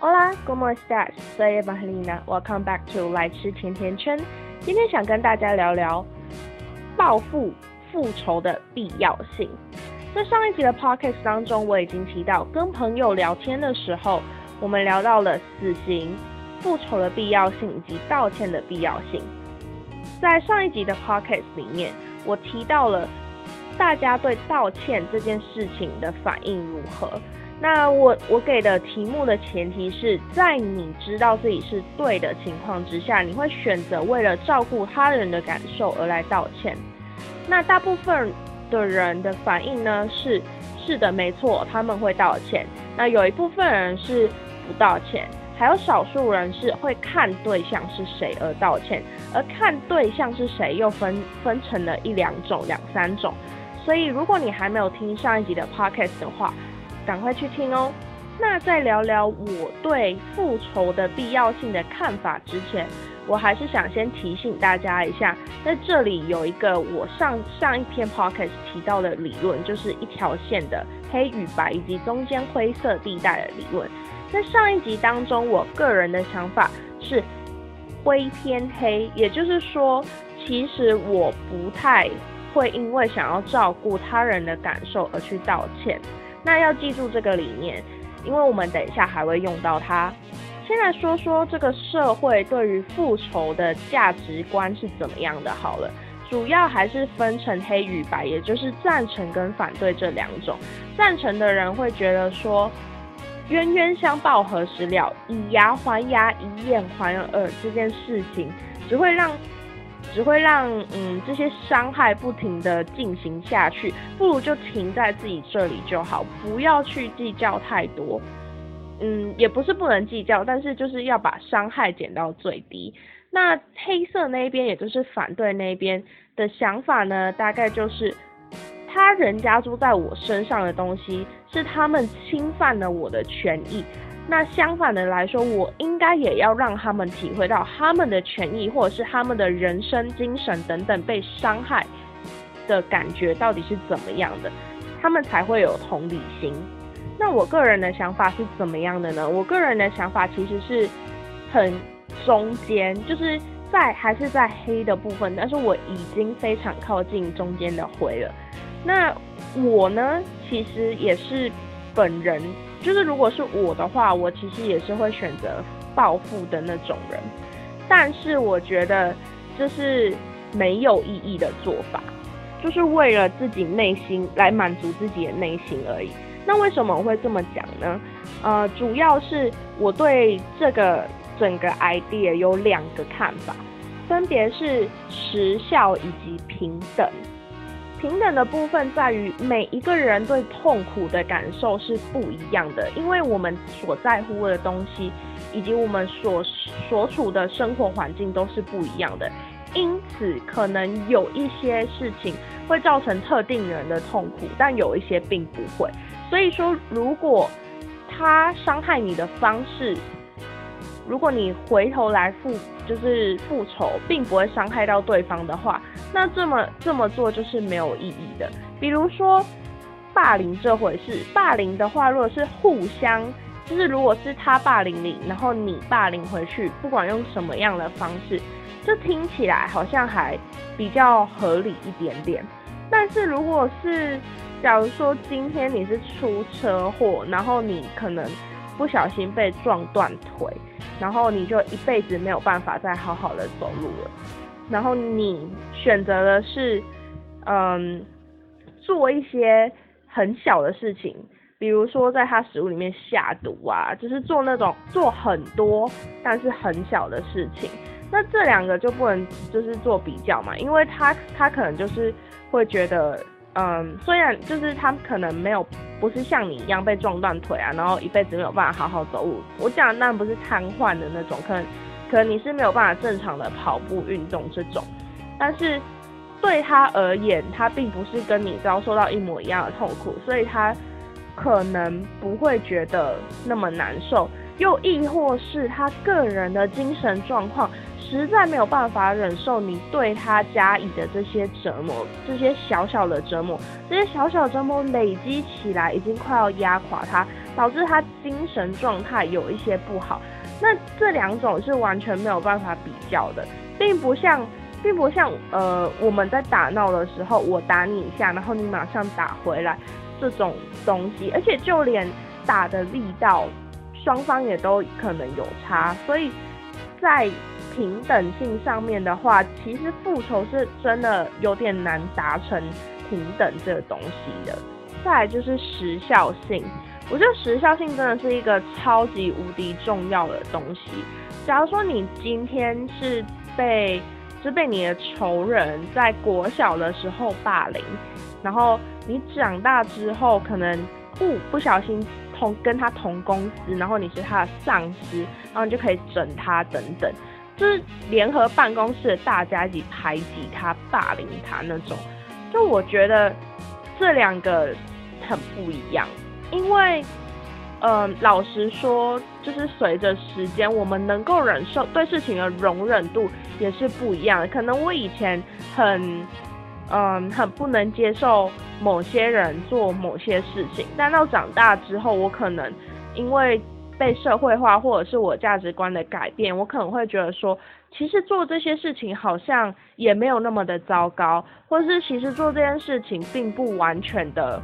Hola, ¿cómo estás? Soy Evangelina. Welcome back to 来吃甜甜圈。今天想跟大家聊聊报复复仇的必要性。在上一集的 podcast 当中，我已经提到，跟朋友聊天的时候，我们聊到了死刑、复仇的必要性以及道歉的必要性。在上一集的 podcast 里面，我提到了大家对道歉这件事情的反应如何。那我我给的题目的前提是在你知道自己是对的情况之下，你会选择为了照顾他人的感受而来道歉。那大部分的人的反应呢是是的，没错，他们会道歉。那有一部分人是不道歉，还有少数人是会看对象是谁而道歉，而看对象是谁又分分成了一两种、两三种。所以如果你还没有听上一集的 podcast 的话，赶快去听哦。那在聊聊我对复仇的必要性的看法之前，我还是想先提醒大家一下，在这里有一个我上上一篇 podcast 提到的理论，就是一条线的黑与白以及中间灰色地带的理论。在上一集当中，我个人的想法是灰偏黑，也就是说，其实我不太会因为想要照顾他人的感受而去道歉。那要记住这个理念，因为我们等一下还会用到它。先来说说这个社会对于复仇的价值观是怎么样的。好了，主要还是分成黑与白，也就是赞成跟反对这两种。赞成的人会觉得说，冤冤相报何时了，以牙还牙，以眼还耳，这件事情只会让。只会让嗯这些伤害不停的进行下去，不如就停在自己这里就好，不要去计较太多。嗯，也不是不能计较，但是就是要把伤害减到最低。那黑色那一边，也就是反对那一边的想法呢，大概就是他人家住在我身上的东西，是他们侵犯了我的权益。那相反的来说，我应该也要让他们体会到他们的权益，或者是他们的人生精神等等被伤害的感觉到底是怎么样的，他们才会有同理心。那我个人的想法是怎么样的呢？我个人的想法其实是很中间，就是在还是在黑的部分，但是我已经非常靠近中间的灰了。那我呢，其实也是本人。就是如果是我的话，我其实也是会选择报复的那种人，但是我觉得这是没有意义的做法，就是为了自己内心来满足自己的内心而已。那为什么我会这么讲呢？呃，主要是我对这个整个 idea 有两个看法，分别是时效以及平等。平等的部分在于每一个人对痛苦的感受是不一样的，因为我们所在乎的东西以及我们所所处的生活环境都是不一样的，因此可能有一些事情会造成特定人的痛苦，但有一些并不会。所以说，如果他伤害你的方式，如果你回头来复就是复仇，并不会伤害到对方的话，那这么这么做就是没有意义的。比如说霸凌这回事，霸凌的话，如果是互相，就是如果是他霸凌你，然后你霸凌回去，不管用什么样的方式，这听起来好像还比较合理一点点。但是如果是假如说今天你是出车祸，然后你可能不小心被撞断腿。然后你就一辈子没有办法再好好的走路了。然后你选择的是，嗯，做一些很小的事情，比如说在他食物里面下毒啊，就是做那种做很多但是很小的事情。那这两个就不能就是做比较嘛，因为他他可能就是会觉得。嗯，虽然就是他可能没有，不是像你一样被撞断腿啊，然后一辈子没有办法好好走路。我讲的那不是瘫痪的那种，可能可能你是没有办法正常的跑步运动这种。但是对他而言，他并不是跟你遭受到一模一样的痛苦，所以他可能不会觉得那么难受。又亦或是他个人的精神状况。实在没有办法忍受你对他加以的这些折磨，这些小小的折磨，这些小小折磨累积起来，已经快要压垮他。导致他精神状态有一些不好。那这两种是完全没有办法比较的，并不像，并不像呃我们在打闹的时候，我打你一下，然后你马上打回来这种东西，而且就连打的力道，双方也都可能有差，所以在平等性上面的话，其实复仇是真的有点难达成平等这个东西的。再来就是时效性。我觉得时效性真的是一个超级无敌重要的东西。假如说你今天是被，是被你的仇人在国小的时候霸凌，然后你长大之后可能不不小心同跟他同公司，然后你是他的上司，然后你就可以整他等等，就是联合办公室的大家一起排挤他、霸凌他那种。就我觉得这两个很不一样。因为，呃，老实说，就是随着时间，我们能够忍受对事情的容忍度也是不一样的。可能我以前很，嗯，很不能接受某些人做某些事情，但到长大之后，我可能因为被社会化或者是我价值观的改变，我可能会觉得说，其实做这些事情好像也没有那么的糟糕，或者是其实做这件事情并不完全的。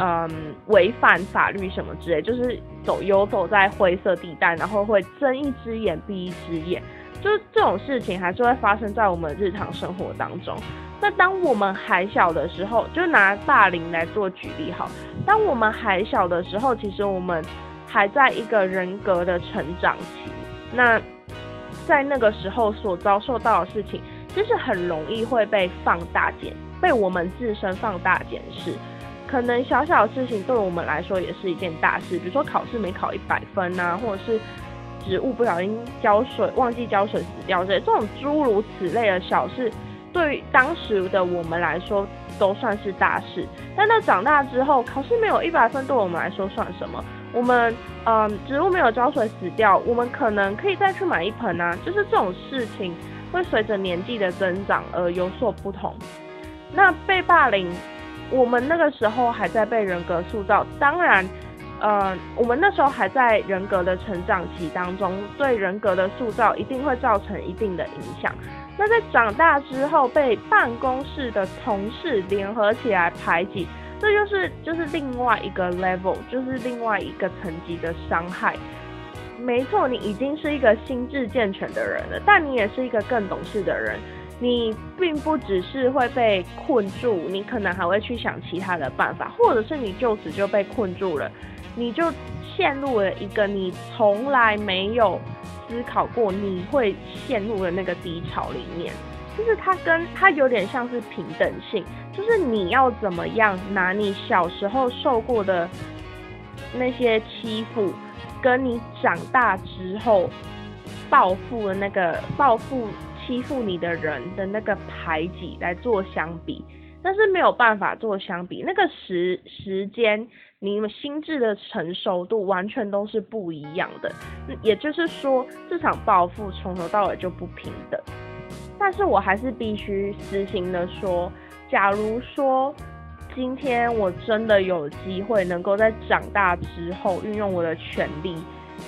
嗯，违反法律什么之类，就是走游走在灰色地带，然后会睁一只眼闭一只眼，就是这种事情还是会发生在我们日常生活当中。那当我们还小的时候，就拿霸凌来做举例好，当我们还小的时候，其实我们还在一个人格的成长期，那在那个时候所遭受到的事情，其实很容易会被放大检，被我们自身放大检视。可能小小的事情对我们来说也是一件大事，比如说考试没考一百分呐，或者是植物不小心浇水忘记浇水死掉这些，这种诸如此类的小事，对于当时的我们来说都算是大事。但到长大之后，考试没有一百分对我们来说算什么？我们嗯，植物没有浇水死掉，我们可能可以再去买一盆啊。就是这种事情会随着年纪的增长而有所不同。那被霸凌。我们那个时候还在被人格塑造，当然，呃，我们那时候还在人格的成长期当中，对人格的塑造一定会造成一定的影响。那在长大之后，被办公室的同事联合起来排挤，这就是就是另外一个 level，就是另外一个层级的伤害。没错，你已经是一个心智健全的人了，但你也是一个更懂事的人。你并不只是会被困住，你可能还会去想其他的办法，或者是你就此就被困住了，你就陷入了一个你从来没有思考过你会陷入的那个低潮里面。就是它跟它有点像是平等性，就是你要怎么样拿你小时候受过的那些欺负，跟你长大之后报复的那个报复。欺负你的人的那个排挤来做相比，但是没有办法做相比，那个时时间，你们心智的成熟度完全都是不一样的。也就是说，这场报复从头到尾就不平等。但是我还是必须实行的说，假如说今天我真的有机会能够在长大之后运用我的权利。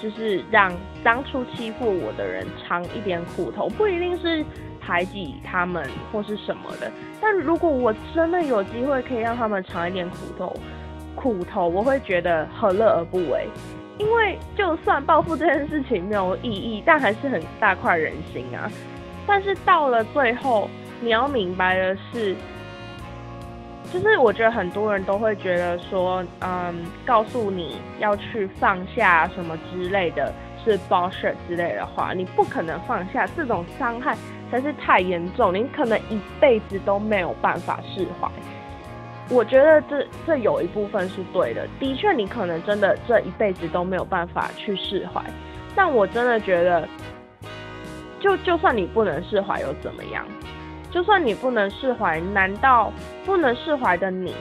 就是让当初欺负我的人尝一点苦头，不一定是排挤他们或是什么的。但如果我真的有机会可以让他们尝一点苦头，苦头我会觉得何乐而不为？因为就算报复这件事情没有意义，但还是很大快人心啊。但是到了最后，你要明白的是。就是我觉得很多人都会觉得说，嗯，告诉你要去放下什么之类的，是 bullshit 之类的话，你不可能放下，这种伤害才是太严重，你可能一辈子都没有办法释怀。我觉得这这有一部分是对的，的确你可能真的这一辈子都没有办法去释怀，但我真的觉得，就就算你不能释怀又怎么样？就算你不能释怀，难道不能释怀的你，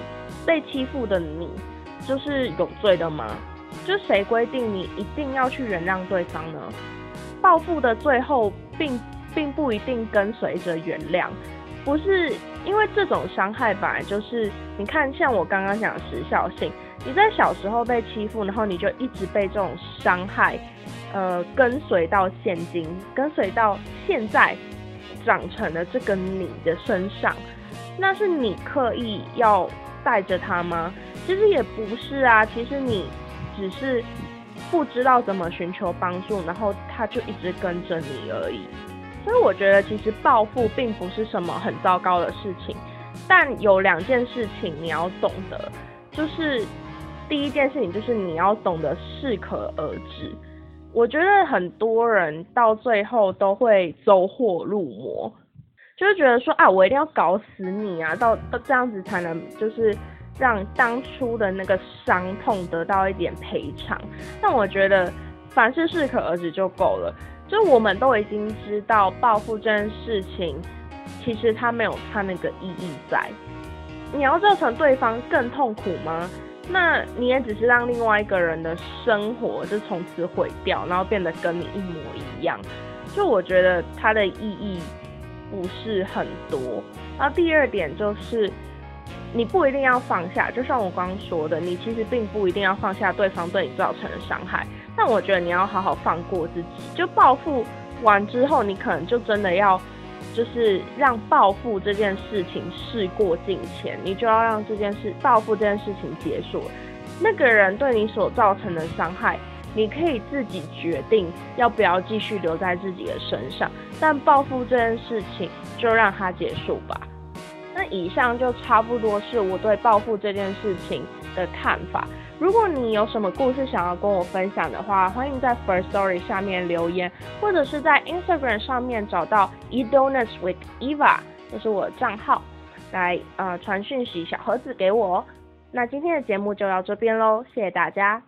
被欺负的你，就是有罪的吗？就谁规定你一定要去原谅对方呢？报复的最后，并并不一定跟随着原谅，不是因为这种伤害本来就是，你看像我刚刚讲时效性，你在小时候被欺负，然后你就一直被这种伤害，呃，跟随到现今，跟随到现在长成了这个你的身上，那是你刻意要带着他吗？其实也不是啊，其实你只是不知道怎么寻求帮助，然后他就一直跟着你而已。所以我觉得，其实报复并不是什么很糟糕的事情，但有两件事情你要懂得，就是。第一件事情就是你要懂得适可而止。我觉得很多人到最后都会走火入魔，就是觉得说啊，我一定要搞死你啊，到到这样子才能就是让当初的那个伤痛得到一点赔偿。但我觉得凡事适可而止就够了。就我们都已经知道报复这件事情，其实它没有它那个意义在。你要造成对方更痛苦吗？那你也只是让另外一个人的生活就从此毁掉，然后变得跟你一模一样。就我觉得它的意义不是很多。然后第二点就是，你不一定要放下，就像我刚刚说的，你其实并不一定要放下对方对你造成的伤害。但我觉得你要好好放过自己。就报复完之后，你可能就真的要。就是让报复这件事情事过境迁，你就要让这件事报复这件事情结束。那个人对你所造成的伤害，你可以自己决定要不要继续留在自己的身上。但报复这件事情，就让它结束吧。那以上就差不多是我对报复这件事情的看法。如果你有什么故事想要跟我分享的话，欢迎在 First Story 下面留言，或者是在 Instagram 上面找到 e d o n u t s with Eva，这是我的账号，来呃传讯息小盒子给我。那今天的节目就到这边喽，谢谢大家。